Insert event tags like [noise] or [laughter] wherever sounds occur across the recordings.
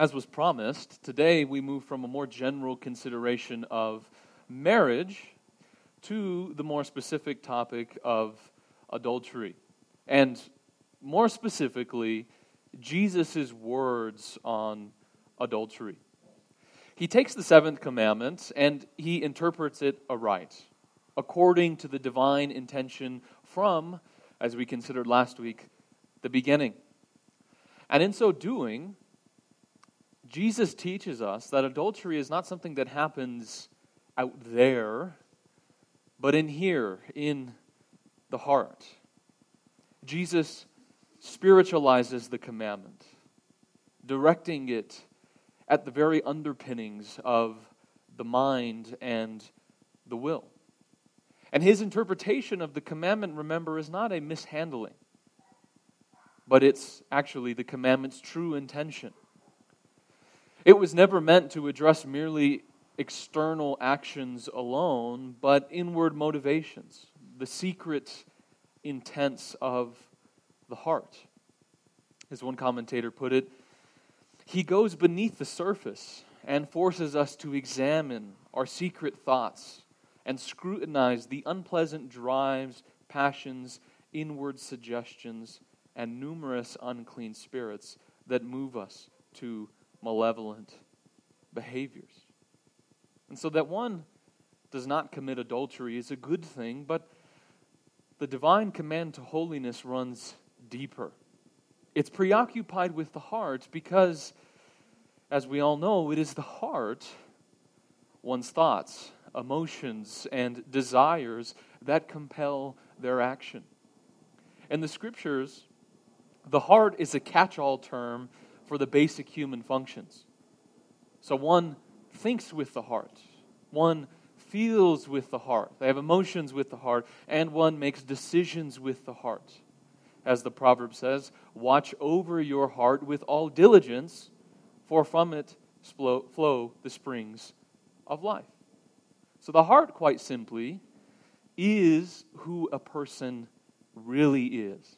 As was promised, today we move from a more general consideration of marriage to the more specific topic of adultery. And more specifically, Jesus' words on adultery. He takes the seventh commandment and he interprets it aright, according to the divine intention from, as we considered last week, the beginning. And in so doing, Jesus teaches us that adultery is not something that happens out there, but in here, in the heart. Jesus spiritualizes the commandment, directing it at the very underpinnings of the mind and the will. And his interpretation of the commandment, remember, is not a mishandling, but it's actually the commandment's true intention. It was never meant to address merely external actions alone, but inward motivations, the secret intents of the heart. As one commentator put it, he goes beneath the surface and forces us to examine our secret thoughts and scrutinize the unpleasant drives, passions, inward suggestions, and numerous unclean spirits that move us to malevolent behaviors. And so that one does not commit adultery is a good thing, but the divine command to holiness runs deeper. It's preoccupied with the heart because, as we all know, it is the heart, one's thoughts, emotions, and desires that compel their action. In the scriptures, the heart is a catch all term for the basic human functions. So one thinks with the heart, one feels with the heart, they have emotions with the heart, and one makes decisions with the heart. As the proverb says, watch over your heart with all diligence, for from it flow the springs of life. So the heart, quite simply, is who a person really is.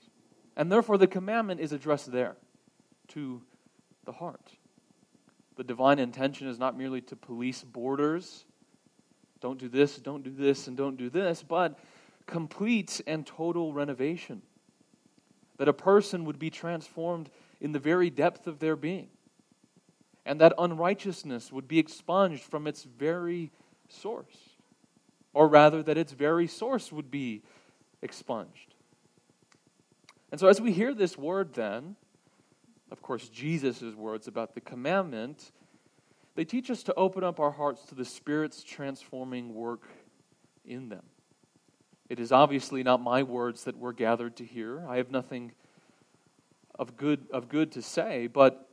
And therefore, the commandment is addressed there to the heart. The divine intention is not merely to police borders. Don't do this, don't do this, and don't do this, but complete and total renovation. That a person would be transformed in the very depth of their being. And that unrighteousness would be expunged from its very source. Or rather, that its very source would be expunged. And so, as we hear this word, then, of course, Jesus' words about the commandment, they teach us to open up our hearts to the Spirit's transforming work in them. It is obviously not my words that we're gathered to hear. I have nothing of good, of good to say, but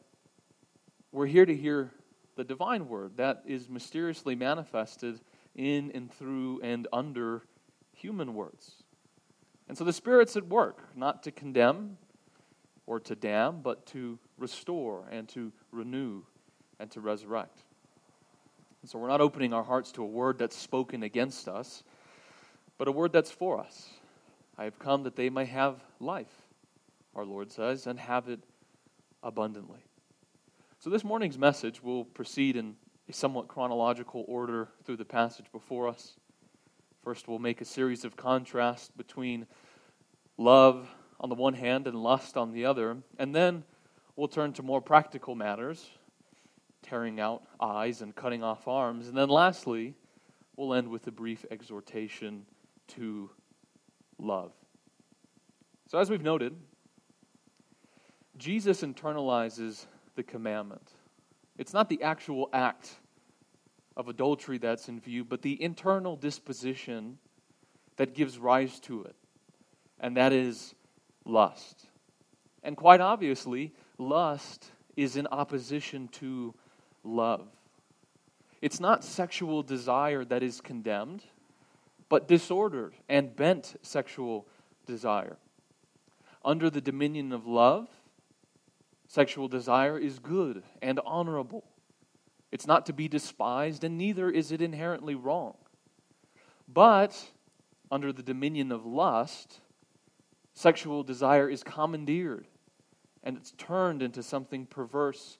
we're here to hear the divine word that is mysteriously manifested in and through and under human words. And so the Spirit's at work, not to condemn, or to damn, but to restore and to renew and to resurrect. And so we're not opening our hearts to a word that's spoken against us, but a word that's for us. I have come that they may have life, our Lord says, and have it abundantly. So this morning's message will proceed in a somewhat chronological order through the passage before us. First, we'll make a series of contrasts between love on the one hand and lust on the other. And then we'll turn to more practical matters, tearing out eyes and cutting off arms. And then lastly, we'll end with a brief exhortation to love. So, as we've noted, Jesus internalizes the commandment. It's not the actual act of adultery that's in view, but the internal disposition that gives rise to it. And that is lust. And quite obviously, lust is in opposition to love. It's not sexual desire that is condemned, but disordered and bent sexual desire. Under the dominion of love, sexual desire is good and honorable. It's not to be despised, and neither is it inherently wrong. But under the dominion of lust, sexual desire is commandeered and it's turned into something perverse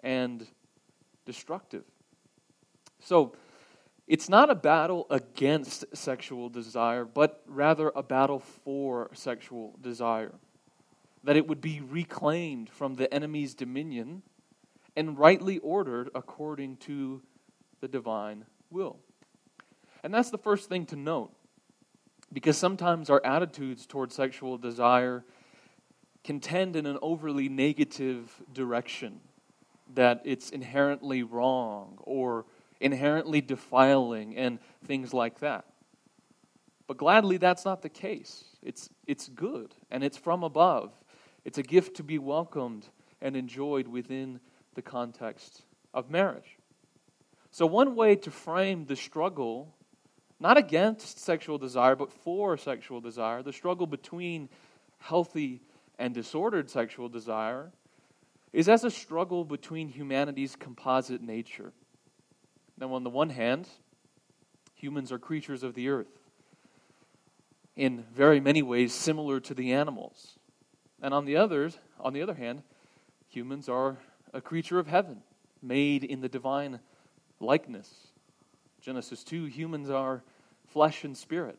and destructive. So, it's not a battle against sexual desire, but rather a battle for sexual desire. That it would be reclaimed from the enemy's dominion and rightly ordered according to the divine will. And that's the first thing to note. Because sometimes our attitudes toward sexual desire can tend in an overly negative direction, that it's inherently wrong or inherently defiling and things like that. But gladly, that's not the case. It's, it's good and it's from above. It's a gift to be welcomed and enjoyed within the context of marriage. So, one way to frame the struggle, not against sexual desire, but for sexual desire, the struggle between healthy and disordered sexual desire, is as a struggle between humanity's composite nature. Now, on the one hand, humans are creatures of the earth, in very many ways similar to the animals. And on the others, on the other hand, humans are a creature of heaven, made in the divine likeness. Genesis 2 humans are flesh and spirit.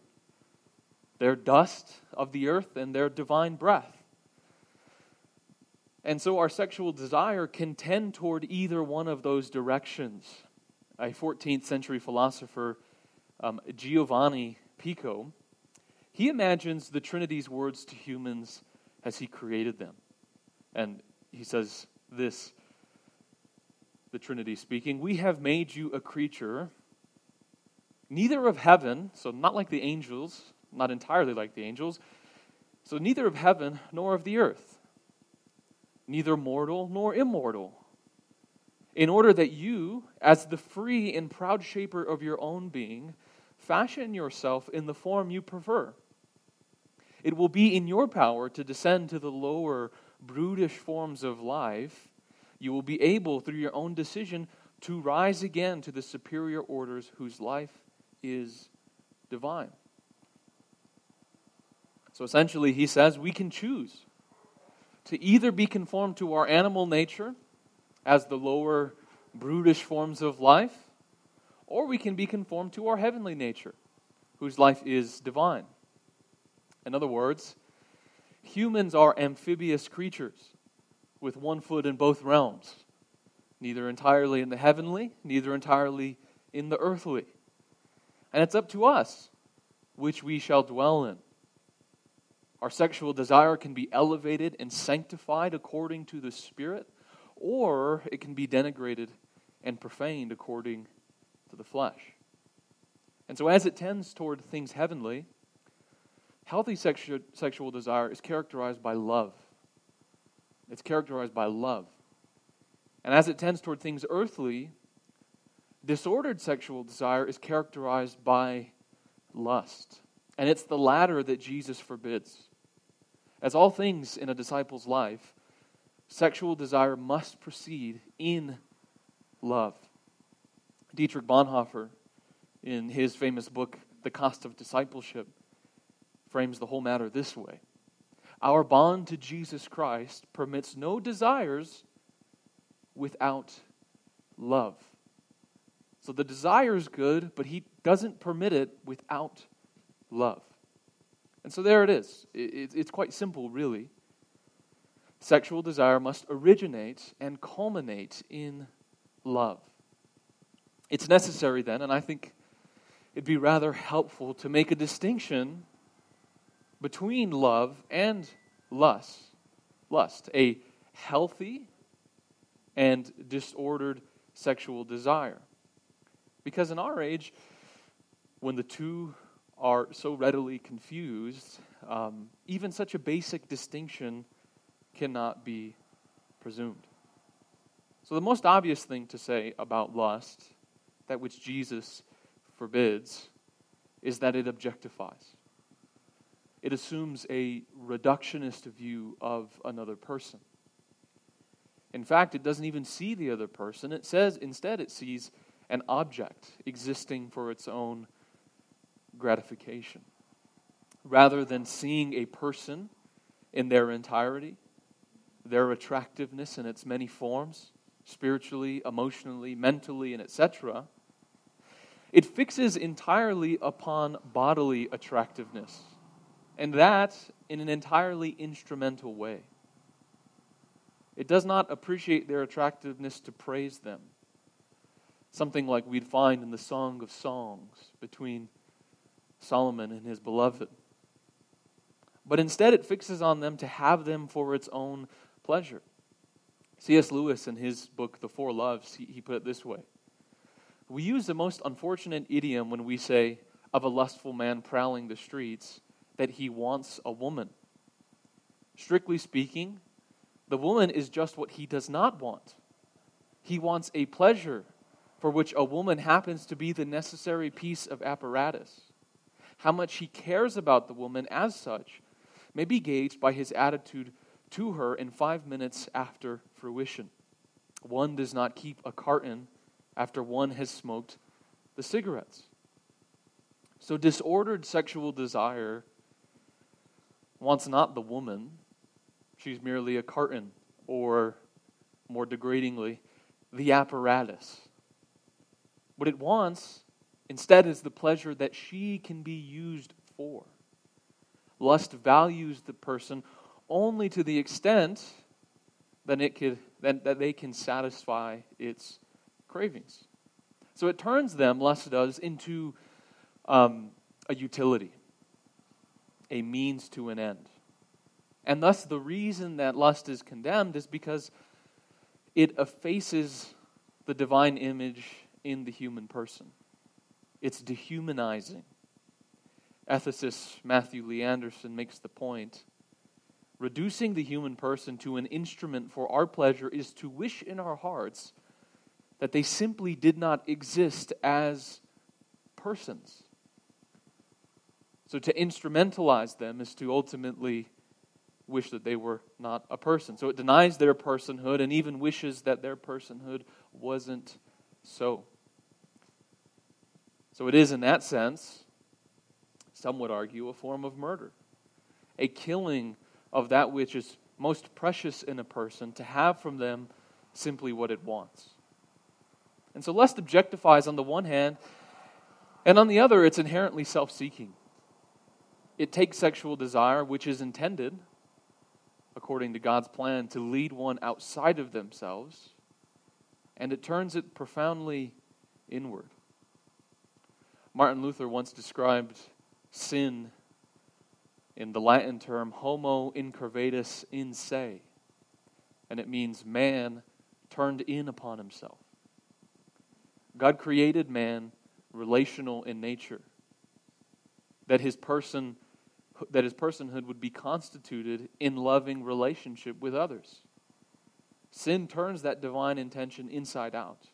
They're dust of the earth and they're divine breath. And so our sexual desire can tend toward either one of those directions. A 14th century philosopher, um, Giovanni Pico, he imagines the Trinity's words to humans as he created them. And he says this the Trinity speaking, we have made you a creature, neither of heaven, so not like the angels, not entirely like the angels, so neither of heaven nor of the earth, neither mortal nor immortal, in order that you, as the free and proud shaper of your own being, fashion yourself in the form you prefer. It will be in your power to descend to the lower, brutish forms of life you will be able, through your own decision, to rise again to the superior orders whose life is divine. So essentially, he says we can choose to either be conformed to our animal nature as the lower, brutish forms of life, or we can be conformed to our heavenly nature, whose life is divine. In other words, humans are amphibious creatures with one foot in both realms, neither entirely in the heavenly, neither entirely in the earthly. And it's up to us which we shall dwell in. Our sexual desire can be elevated and sanctified according to the Spirit, or it can be denigrated and profaned according to the flesh. And so, as it tends toward things heavenly, healthy sexual, sexual desire is characterized by love it's characterized by love. And as it tends toward things earthly, disordered sexual desire is characterized by lust. And it's the latter that Jesus forbids. As all things in a disciple's life, sexual desire must proceed in love. Dietrich Bonhoeffer, in his famous book, The Cost of Discipleship, frames the whole matter this way our bond to Jesus Christ permits no desires without love. So the desire is good, but he doesn't permit it without love. And so there it is. It's quite simple, really. Sexual desire must originate and culminate in love. It's necessary then, and I think it'd be rather helpful to make a distinction between love and lust. Lust, a healthy and disordered sexual desire. Because in our age, when the two are so readily confused, um, even such a basic distinction cannot be presumed. So, the most obvious thing to say about lust, that which Jesus forbids, is that it objectifies it assumes a reductionist view of another person. In fact, it doesn't even see the other person. It says, instead, it sees an object existing for its own gratification. Rather than seeing a person in their entirety, their attractiveness in its many forms, spiritually, emotionally, mentally, and etc., it fixes entirely upon bodily attractiveness, and that in an entirely instrumental way. It does not appreciate their attractiveness to praise them, something like we'd find in the Song of Songs between Solomon and his beloved. But instead, it fixes on them to have them for its own pleasure. C.S. Lewis, in his book, The Four Loves, he, put it this way We use the most unfortunate idiom when we say of a lustful man prowling the streets that he wants a woman. Strictly speaking, the woman is just what he does not want. He wants a pleasure for which a woman happens to be the necessary piece of apparatus. How much he cares about the woman as such may be gauged by his attitude to her in five minutes after fruition. One does not keep a carton after one has smoked the cigarettes. So, disordered sexual desire wants not the woman, she's merely a carton, or more degradingly, the apparatus. What it wants instead is the pleasure that she can be used for. Lust values the person only to the extent that, it could, that, that they can satisfy its cravings. So it turns them, lust does, into um, a utility, a means to an end. And thus, the reason that lust is condemned is because it effaces the divine image in the human person. It's dehumanizing. Ethicist Matthew Lee Anderson makes the point reducing the human person to an instrument for our pleasure is to wish in our hearts that they simply did not exist as persons. So to instrumentalize them is to ultimately wish that they were not a person. So it denies their personhood and even wishes that their personhood wasn't so. So it is, in that sense, some would argue, a form of murder. A killing of that which is most precious in a person to have from them simply what it wants. And so lust objectifies on the one hand, and on the other, it's inherently self seeking. It takes sexual desire, which is intended, according to God's plan, to lead one outside of themselves, and it turns it profoundly inward. Martin Luther once described sin in the Latin term homo incurvatus in se, and it means man turned in upon himself. God created man relational in nature, that his person that his personhood would be constituted in loving relationship with others. Sin turns that divine intention inside out.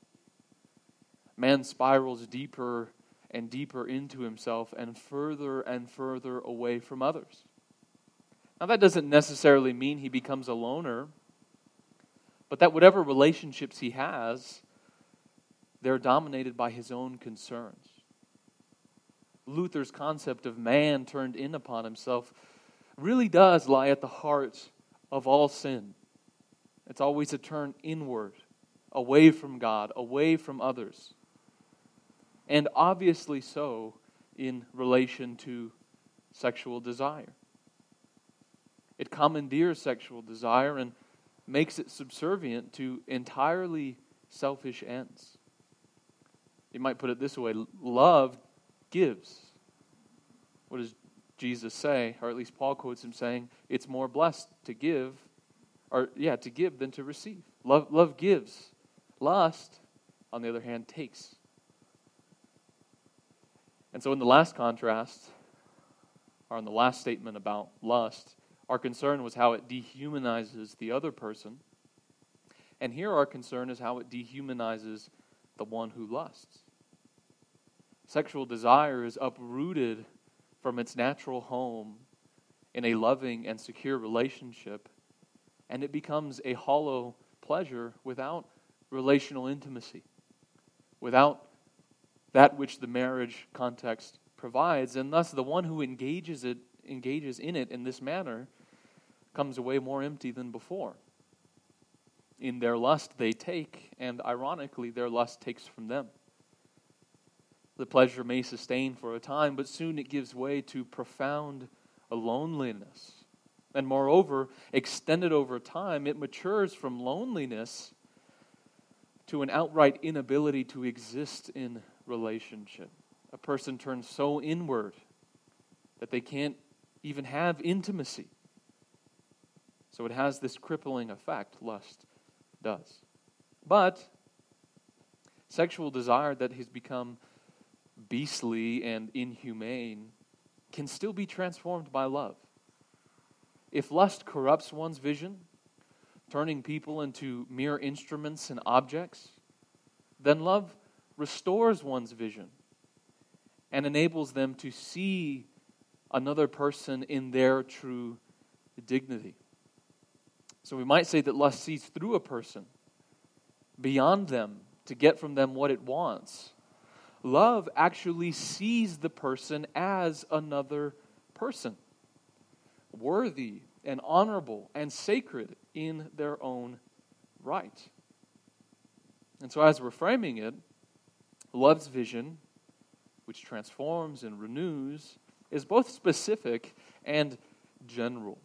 Man spirals deeper and deeper into himself and further and further away from others. Now, that doesn't necessarily mean he becomes a loner, but that whatever relationships he has, they're dominated by his own concerns. Luther's concept of man turned in upon himself really does lie at the heart of all sin. It's always a turn inward, away from God, away from others and obviously so in relation to sexual desire. It commandeers sexual desire and makes it subservient to entirely selfish ends. You might put it this way love gives. What does Jesus say? Or at least Paul quotes him saying, it's more blessed to give, or yeah, to give than to receive. Love, love gives. Lust, on the other hand, takes. And so, in the last contrast, or in the last statement about lust, our concern was how it dehumanizes the other person. And here, our concern is how it dehumanizes the one who lusts. Sexual desire is uprooted from its natural home in a loving and secure relationship, and it becomes a hollow pleasure without relational intimacy, without that which the marriage context provides, and thus the one who engages it engages in it in this manner comes away more empty than before. In their lust, they take, and ironically, their lust takes from them. The pleasure may sustain for a time, but soon it gives way to profound loneliness. And moreover, extended over time, it matures from loneliness to an outright inability to exist in relationship. A person turns so inward that they can't even have intimacy. So it has this crippling effect, lust does. But sexual desire that has become beastly and inhumane can still be transformed by love. If lust corrupts one's vision, turning people into mere instruments and objects, then love restores one's vision and enables them to see another person in their true dignity. So we might say that lust sees through a person, beyond them, to get from them what it wants. Love actually sees the person as another person, worthy and honorable and sacred in their own right. And so, as we're framing it, love's vision, which transforms and renews, is both specific and general.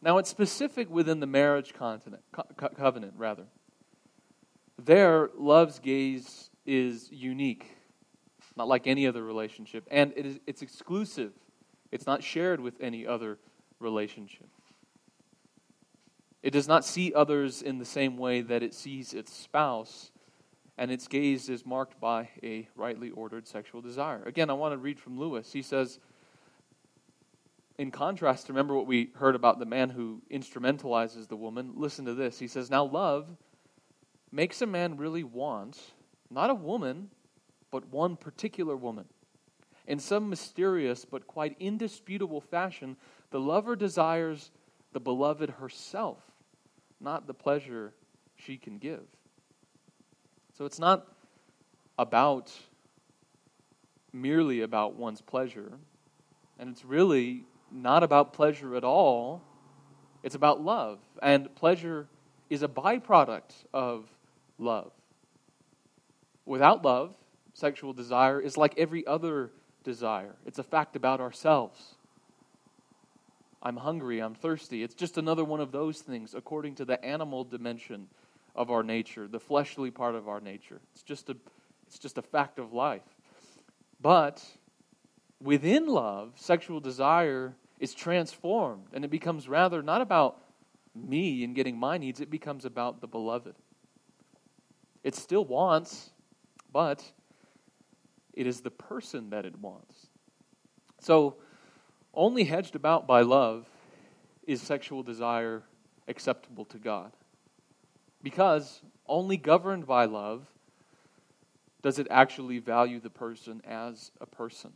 Now, it's specific within the marriage continent, co- covenant, rather. There, love's gaze is unique, not like any other relationship, and it is, it's exclusive. It's not shared with any other relationship. It does not see others in the same way that it sees its spouse, and its gaze is marked by a rightly ordered sexual desire. Again, I want to read from Lewis. He says, in contrast, remember what we heard about the man who instrumentalizes the woman. Listen to this. He says, Now love makes a man really want not a woman, but one particular woman. In some mysterious but quite indisputable fashion, the lover desires the beloved herself, not the pleasure she can give. So it's not about merely about one's pleasure, and it's really not about pleasure at all. It's about love. And pleasure is a byproduct of love. Without love, sexual desire is like every other desire, it's a fact about ourselves. I'm hungry, I'm thirsty. It's just another one of those things according to the animal dimension of our nature, the fleshly part of our nature. It's just a, it's just a fact of life. But within love, sexual desire is transformed and it becomes rather not about me and getting my needs, it becomes about the beloved. It still wants, but it is the person that it wants. So, only hedged about by love is sexual desire acceptable to God. Because only governed by love does it actually value the person as a person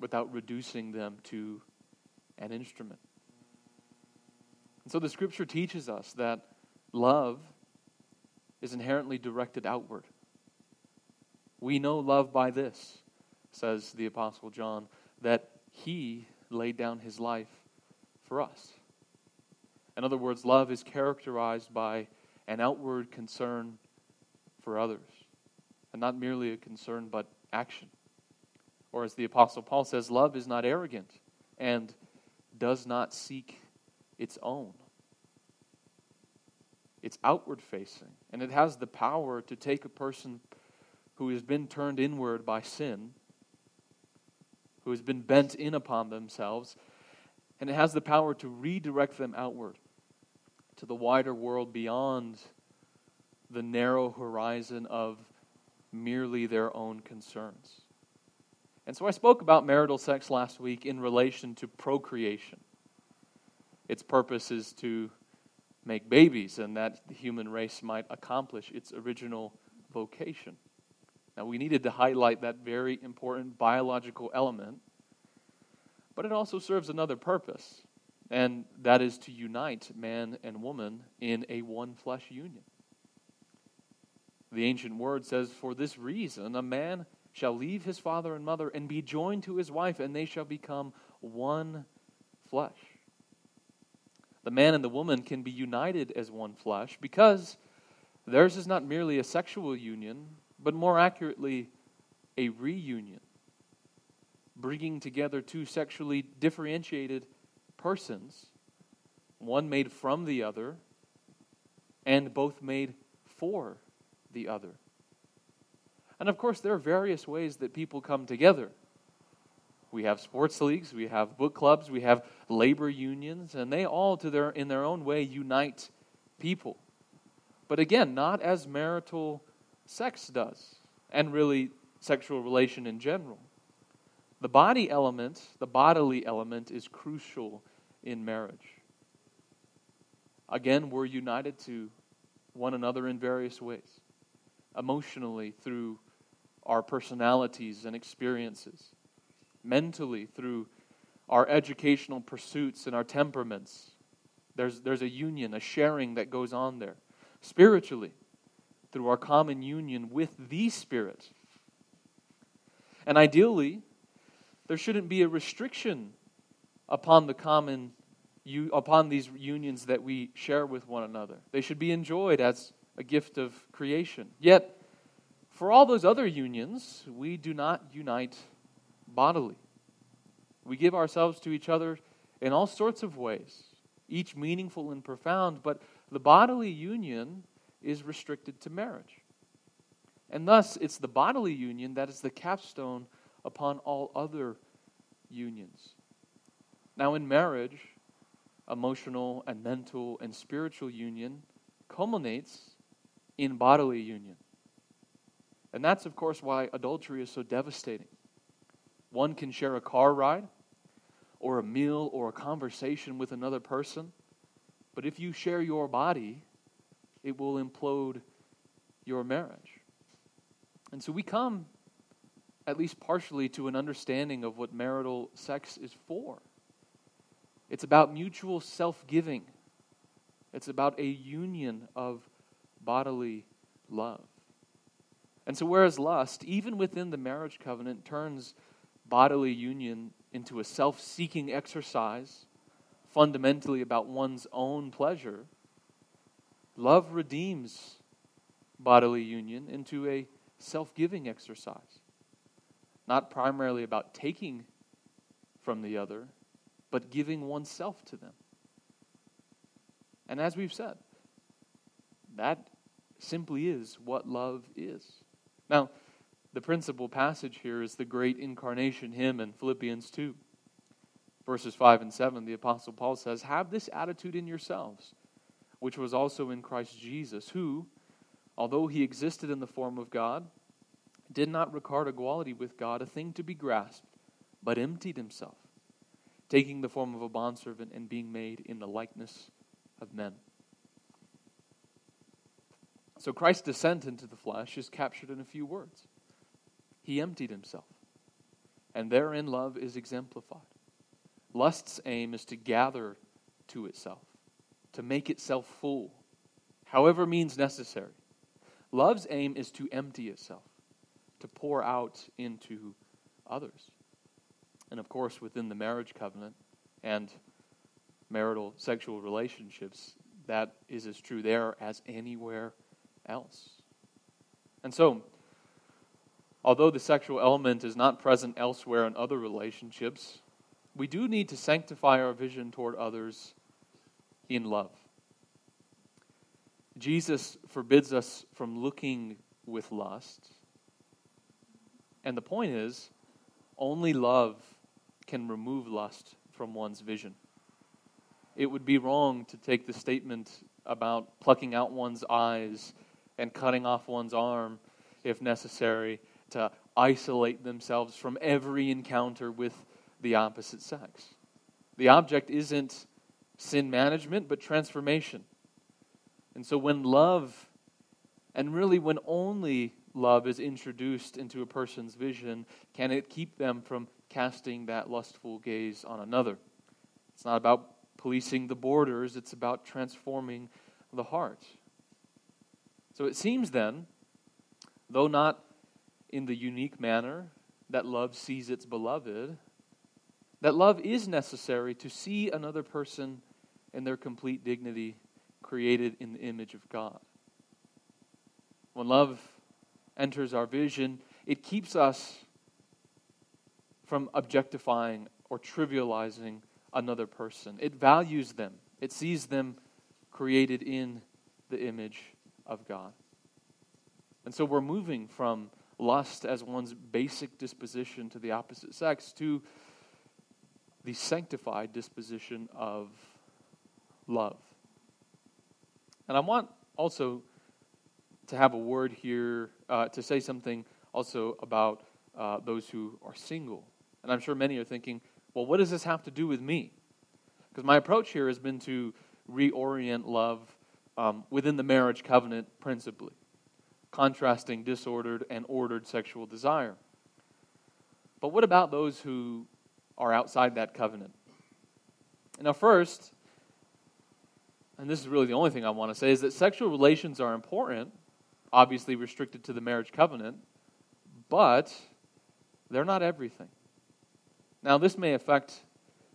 without reducing them to an instrument. And so the scripture teaches us that love is inherently directed outward. We know love by this, says the Apostle John, that he laid down his life for us. In other words, love is characterized by an outward concern for others, and not merely a concern, but action. Or as the Apostle Paul says, love is not arrogant and does not seek its own. It's outward facing, and it has the power to take a person who has been turned inward by sin, who has been bent in upon themselves, and it has the power to redirect them outward to the wider world beyond the narrow horizon of merely their own concerns. And so I spoke about marital sex last week in relation to procreation. Its purpose is to make babies, and that the human race might accomplish its original vocation. Now, we needed to highlight that very important biological element, but it also serves another purpose, and that is to unite man and woman in a one flesh union. The ancient word says, For this reason, a man shall leave his father and mother and be joined to his wife, and they shall become one flesh. The man and the woman can be united as one flesh because Theirs is not merely a sexual union, but more accurately, a reunion, bringing together two sexually differentiated persons, one made from the other, and both made for the other. And of course, there are various ways that people come together. We have sports leagues, we have book clubs, we have labor unions, and they all, to their, in their own way, unite people. But again, not as marital sex does, and really sexual relation in general. The body element, the bodily element, is crucial in marriage. Again, we're united to one another in various ways emotionally through our personalities and experiences, mentally through our educational pursuits and our temperaments. There's, there's a union, a sharing that goes on there. Spiritually, through our common union with the Spirit. And ideally, there shouldn't be a restriction upon the common upon these unions that we share with one another. They should be enjoyed as a gift of creation. Yet, for all those other unions, we do not unite bodily. We give ourselves to each other in all sorts of ways, each meaningful and profound, but the bodily union is restricted to marriage. And thus, it's the bodily union that is the capstone upon all other unions. Now, in marriage, emotional and mental and spiritual union culminates in bodily union. And that's, of course, why adultery is so devastating. One can share a car ride, or a meal, or a conversation with another person, but if you share your body, it will implode your marriage. And so we come, at least partially, to an understanding of what marital sex is for. It's about mutual self giving, it's about a union of bodily love. And so, whereas lust, even within the marriage covenant, turns bodily union into a self seeking exercise, fundamentally about one's own pleasure, love redeems bodily union into a self giving exercise. Not primarily about taking from the other, but giving oneself to them. And as we've said, that simply is what love is. Now, the principal passage here is the great incarnation hymn in Philippians 2. Verses 5 and 7, the Apostle Paul says, Have this attitude in yourselves, which was also in Christ Jesus, who, although he existed in the form of God, did not regard equality with God a thing to be grasped, but emptied himself, taking the form of a bondservant and being made in the likeness of men. So Christ's descent into the flesh is captured in a few words. He emptied himself. And therein love is exemplified. Lust's aim is to gather to itself, to make itself full, however means necessary. Love's aim is to empty itself, to pour out into others. And of course, within the marriage covenant and marital sexual relationships, that is as true there as anywhere else. And so, although the sexual element is not present elsewhere in other relationships, we do need to sanctify our vision toward others in love. Jesus forbids us from looking with lust. And the point is, only love can remove lust from one's vision. It would be wrong to take the statement about plucking out one's eyes and cutting off one's arm if necessary to isolate themselves from every encounter with the opposite sex. The object isn't sin management, but transformation. And so when love, and really when only love is introduced into a person's vision, can it keep them from casting that lustful gaze on another? It's not about policing the borders, it's about transforming the heart. So it seems then, though not in the unique manner that love sees its beloved, that love is necessary to see another person in their complete dignity created in the image of God. when love enters our vision, it keeps us from objectifying or trivializing another person. It values them, it sees them created in the image of God. And so we're moving from lust as one's basic disposition to the opposite sex to the sanctified disposition of love. And I want also to have a word here uh, to say something also about uh, those who are single. And I'm sure many are thinking, well, what does this have to do with me? Because my approach here has been to reorient love um, within the marriage covenant principally, contrasting disordered and ordered sexual desire. But what about those who are outside that covenant? Now, first, and this is really the only thing I want to say, is that sexual relations are important, obviously restricted to the marriage covenant, but they're not everything. Now, this may affect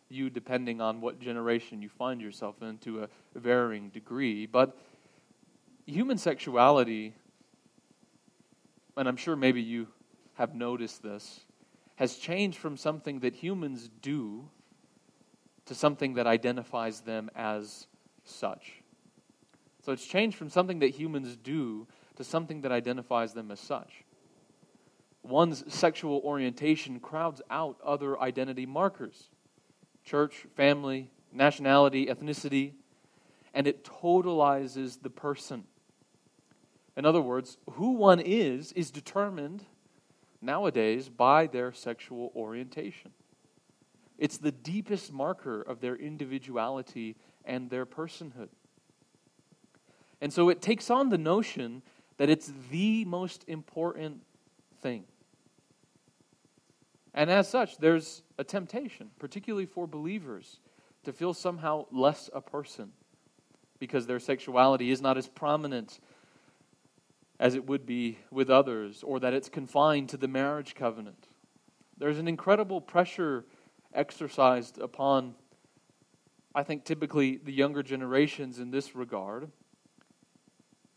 you depending on what generation you find yourself in to a varying degree, but human sexuality, and I'm sure maybe you have noticed this, has changed from something that humans do to something that identifies them as such. So it's changed from something that humans do to something that identifies them as such. One's sexual orientation crowds out other identity markers church, family, nationality, ethnicity, and it totalizes the person. In other words, who one is is determined nowadays by their sexual orientation. It's the deepest marker of their individuality and their personhood. And so it takes on the notion that it's the most important thing. And as such, there's a temptation, particularly for believers, to feel somehow less a person because their sexuality is not as prominent as it would be with others, or that it's confined to the marriage covenant. There's an incredible pressure exercised upon, I think, typically the younger generations in this regard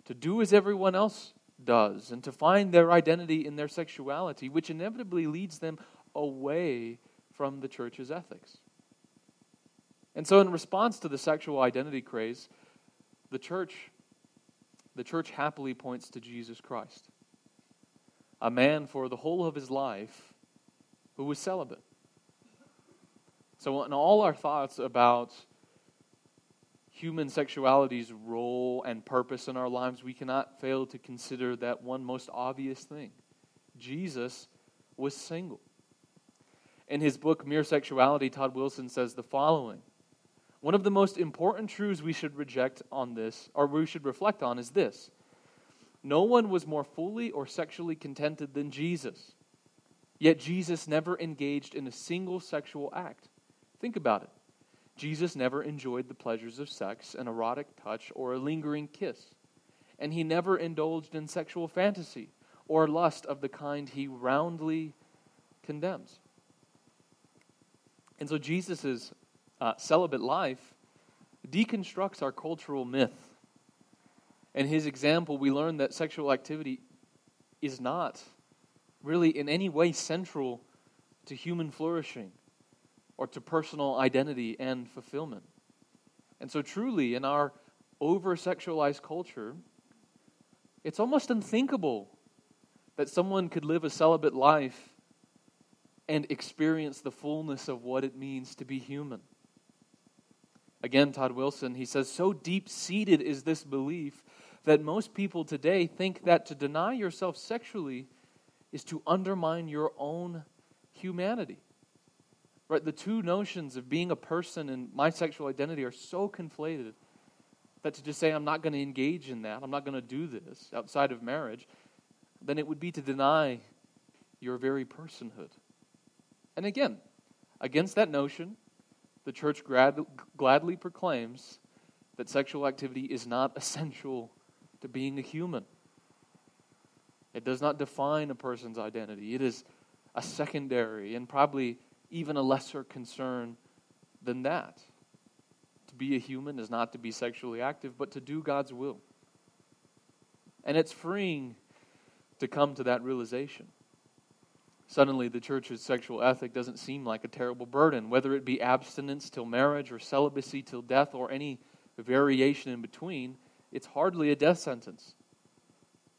to do as everyone else does and to find their identity in their sexuality, which inevitably leads them away from the church's ethics. And so, in response to the sexual identity craze, the church, the church happily points to Jesus Christ, a man for the whole of his life who was celibate. So, in all our thoughts about human sexuality's role and purpose in our lives, we cannot fail to consider that one most obvious thing Jesus was single. In his book, Mere Sexuality, Todd Wilson says the following One of the most important truths we should reject on this, or we should reflect on, is this No one was more fully or sexually contented than Jesus. Yet Jesus never engaged in a single sexual act. Think about it. Jesus never enjoyed the pleasures of sex, an erotic touch, or a lingering kiss. And he never indulged in sexual fantasy or lust of the kind he roundly condemns. And so Jesus' uh, celibate life deconstructs our cultural myth. And his example, we learn that sexual activity is not really in any way central to human flourishing or to personal identity and fulfillment. And so, truly, in our over sexualized culture, it's almost unthinkable that someone could live a celibate life and experience the fullness of what it means to be human. Again, Todd Wilson, he says, so deep seated is this belief that most people today think that to deny yourself sexually is to undermine your own humanity. Right? The two notions of being a person and my sexual identity are so conflated that to just say, I'm not going to engage in that, I'm not going to do this outside of marriage, then it would be to deny your very personhood. And again, against that notion, the church grad- gladly proclaims that sexual activity is not [laughs] essential to being a human. It does not define a person's identity. It is a secondary and probably even a lesser concern than that. To be a human is not to be sexually active, but to do God's will. And it's freeing to come to that realization. Suddenly, the church's sexual ethic doesn't seem like a terrible burden, whether it be abstinence till marriage or celibacy till death or any variation in between. It's hardly a death sentence.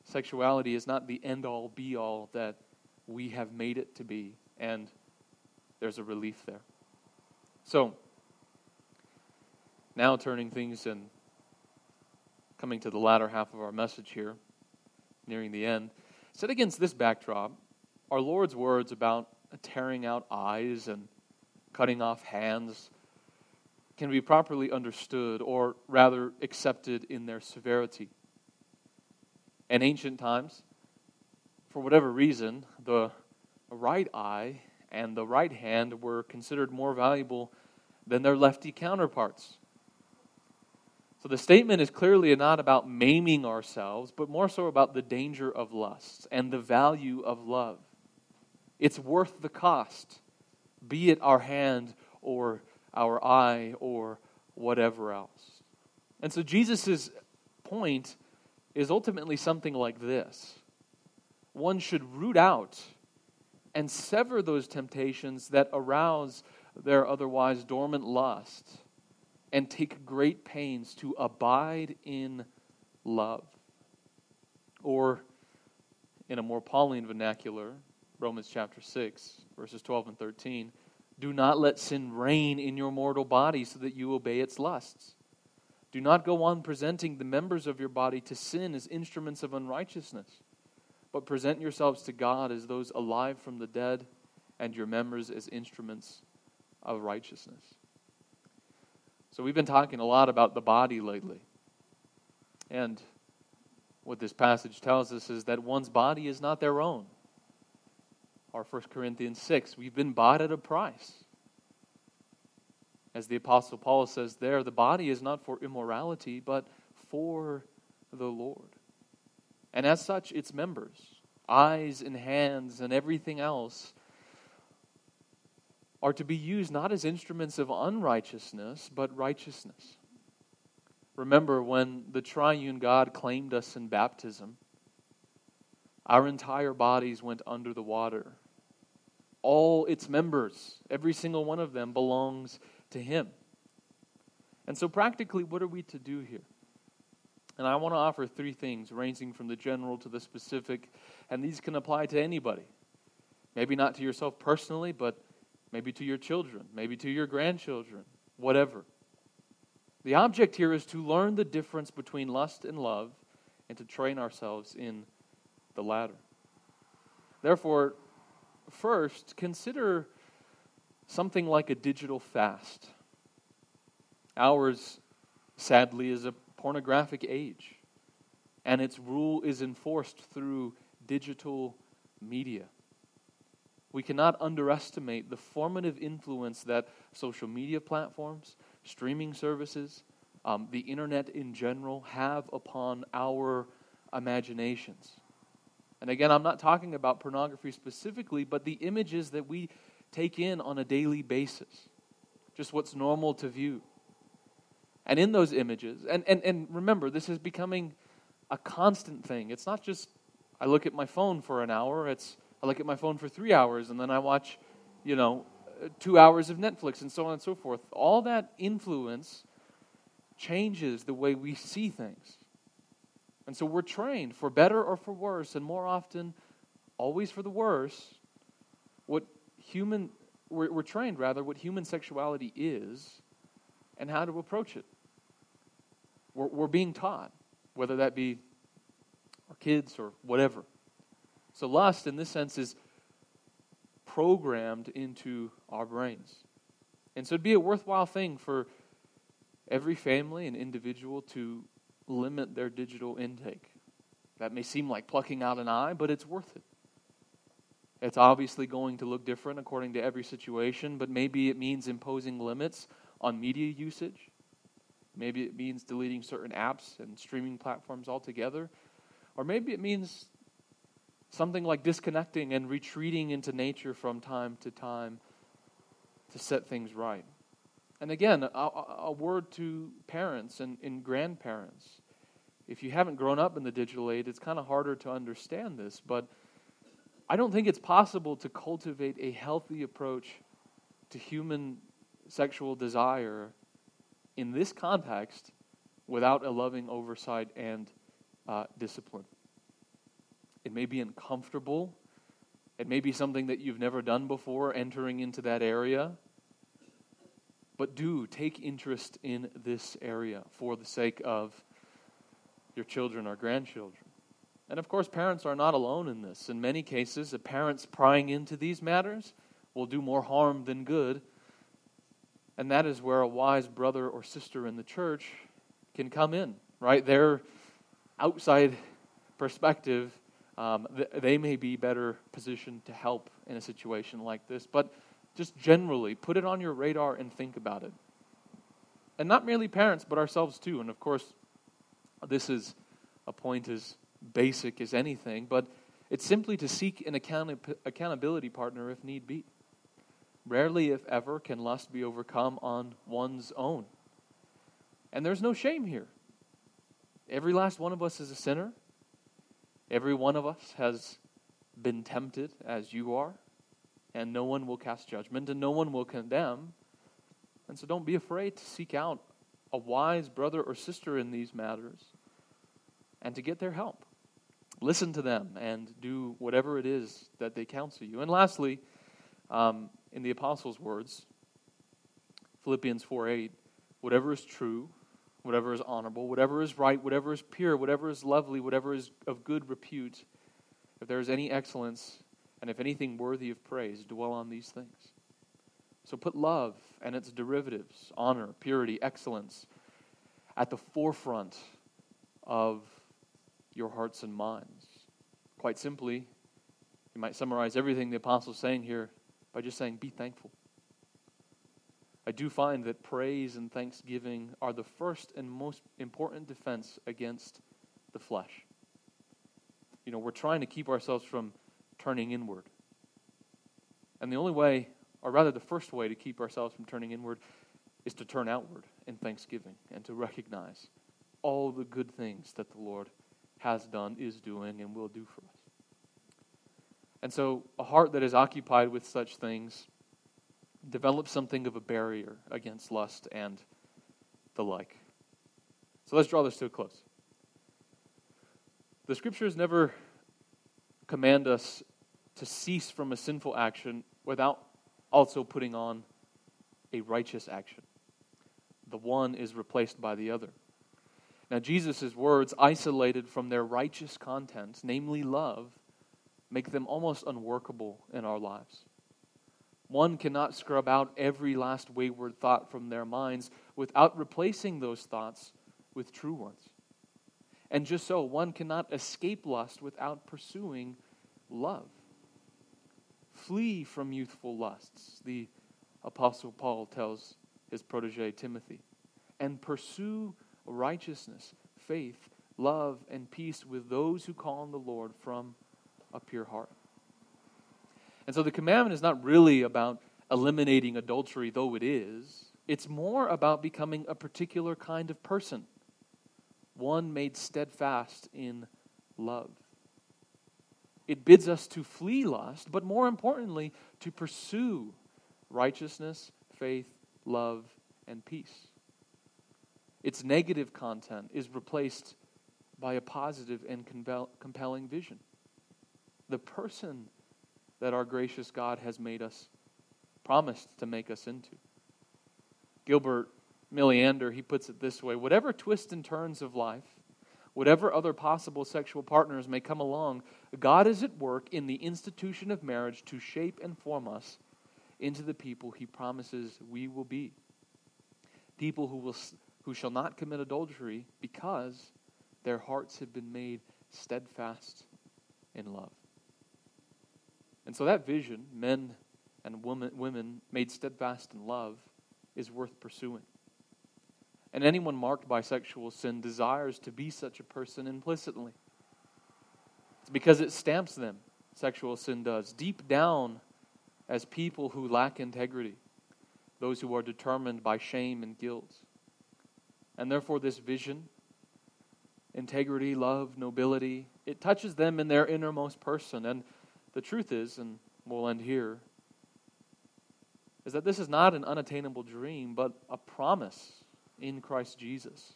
Sexuality is not the end all be all that we have made it to be, and there's a relief there. So, now turning things and coming to the latter half of our message here, nearing the end. Set against this backdrop, our Lord's words about tearing out eyes and cutting off hands can be properly understood, or rather accepted in their severity. In ancient times, for whatever reason, the right eye and the right hand were considered more valuable than their lefty counterparts. So the statement is clearly not about maiming ourselves, but more so about the danger of lust and the value of love. It's worth the cost, be it our hand or our eye or whatever else. And so Jesus' point is ultimately something like this one should root out and sever those temptations that arouse their otherwise dormant lust and take great pains to abide in love. Or, in a more Pauline vernacular, Romans chapter 6, verses 12 and 13, do not let sin reign in your mortal body so that you obey its lusts. Do not go on presenting the members of your body to sin as instruments of unrighteousness, but present yourselves to God as those alive from the dead, and your members as instruments of righteousness. So, we've been talking a lot about the body lately. And what this passage tells us is that one's body is not their own. Our 1 Corinthians 6, we've been bought at a price. As the Apostle Paul says there, the body is not for immorality, but for the Lord. And as such, its members, eyes and hands and everything else, are to be used not as instruments of unrighteousness, but righteousness. Remember when the triune God claimed us in baptism, our entire bodies went under the water. All its members, every single one of them, belongs to Him. And so, practically, what are we to do here? And I want to offer three things, ranging from the general to the specific, and these can apply to anybody. Maybe not to yourself personally, but maybe to your children, maybe to your grandchildren, whatever. The object here is to learn the difference between lust and love and to train ourselves in the latter. Therefore, first, consider something like a digital fast. Ours, sadly, is a pornographic age, and its rule is enforced through digital media. We cannot underestimate the formative influence that social media platforms, streaming services, um, the internet in general have upon our imaginations. And again, I'm not talking about pornography specifically, but the images that we take in on a daily basis, just what's normal to view. And in those images, and, and, and remember, this is becoming a constant thing. It's not just I look at my phone for an hour, it's I look at my phone for three hours and then I watch, you know, two hours of Netflix and so on and so forth. All that influence changes the way we see things. And so we're trained, for better or for worse, and more often, always for the worse, what human, we're, we're trained rather, what human sexuality is and how to approach it. We're, we're being taught, whether that be our kids or whatever. So, lust, in this sense, is programmed into our brains. And so, it'd be a worthwhile thing for every family and individual to limit their digital intake. That may seem like plucking out an eye, but it's worth it. It's obviously going to look different according to every situation, but maybe it means imposing limits on media usage. Maybe it means deleting certain apps and streaming platforms altogether. Or maybe it means Something like disconnecting and retreating into nature from time to time to set things right. And again, a, a word to parents and, and grandparents. if you haven't grown up in the digital age, it's kind of harder to understand this, but I don't think it's possible to cultivate a healthy approach to human sexual desire in this context without a loving oversight and uh, discipline. It may be uncomfortable. It may be something that you've never done before, entering into that area. But do take interest in this area for the sake of your children or grandchildren. And of course, parents are not alone in this. In many cases, a parent's prying into these matters will do more harm than good. And that is where a wise brother or sister in the church can come in, right? Their outside perspective, um, th- they may be better positioned to help in a situation like this. But just generally, put it on your radar and think about it. And not merely parents, but ourselves too. And of course, this is a point as basic as anything, but it's simply to seek an account- accountability partner if need be. Rarely, if ever, can lust be overcome on one's own. And there's no shame here. Every last one of us is a sinner. Every one of us has been tempted as you are. And no one will cast judgment and no one will condemn. And so don't be afraid to seek out a wise brother or sister in these matters and to get their help. Listen to them and do whatever it is that they counsel you. And lastly, um, in the apostles' words, Philippians 4 8, whatever is true, whatever is honorable, whatever is right, whatever is pure, whatever is lovely, whatever is of good repute, if there is any excellence, and if anything worthy of praise, dwell on these things. So put love and its derivatives, honor, purity, excellence, at the forefront of your hearts and minds. Quite simply, you might summarize everything the apostle is saying here by just saying, be thankful. I do find that praise and thanksgiving are the first and most important defense against the flesh. You know, we're trying to keep ourselves from turning inward. And the only way, or rather the first way to keep ourselves from turning inward, is to turn outward in thanksgiving and to recognize all the good things that the Lord has done, is doing, and will do for us. And so, a heart that is occupied with such things develops something of a barrier against lust and the like. So, let's draw this to a close. The scriptures never command us to cease from a sinful action without also putting on a righteous action. The one is replaced by the other. Now, Jesus' words, isolated from their righteous content, namely love, make them almost unworkable in our lives. One cannot scrub out every last wayward thought from their minds without replacing those thoughts with true ones. And just so, one cannot escape lust without pursuing love. Flee from youthful lusts, the Apostle Paul tells his protege Timothy, and pursue righteousness, faith, love, and peace with those who call on the Lord from a pure heart. And so the commandment is not really about eliminating adultery, though it is. It's more about becoming a particular kind of person, one made steadfast in love. It bids us to flee lust, but more importantly, to pursue righteousness, faith, love, and peace. Its negative content is replaced by a positive and compelling vision the person that our gracious God has made us, promised to make us into. Gilbert Meilaender, he puts it this way whatever twists and turns of life, whatever other possible sexual partners may come along, God is at work in the institution of marriage to shape and form us into the people he promises we will be. People who, will, who shall not commit adultery because their hearts have been made steadfast in love. And so that vision, men and women, women made steadfast in love, is worth pursuing. And anyone marked by sexual sin desires to be such a person implicitly. It's because it stamps them, sexual sin does, deep down as people who lack integrity, those who are determined by shame and guilt. And therefore, this vision integrity, love, nobility. It touches them in their innermost person. And the truth is, and we'll end here, is that this is not an unattainable dream, but a promise in Christ Jesus.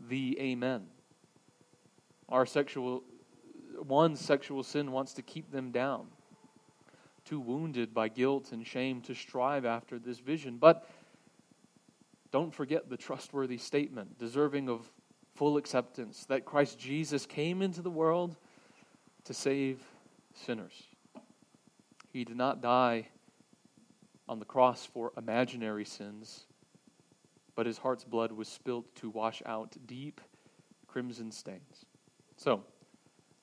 The Amen. Our sexual, one's sexual sin wants to keep them down, too wounded by guilt and shame to strive after this vision. But don't forget the trustworthy statement, deserving of full acceptance, that Christ Jesus came into the world to save sinners. He did not die on the cross for imaginary sins, but his heart's blood was spilt to wash out deep crimson stains. So,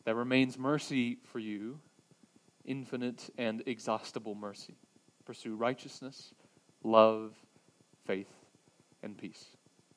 there remains mercy for you, infinite and exhaustible mercy. Pursue righteousness, love, faith, and peace.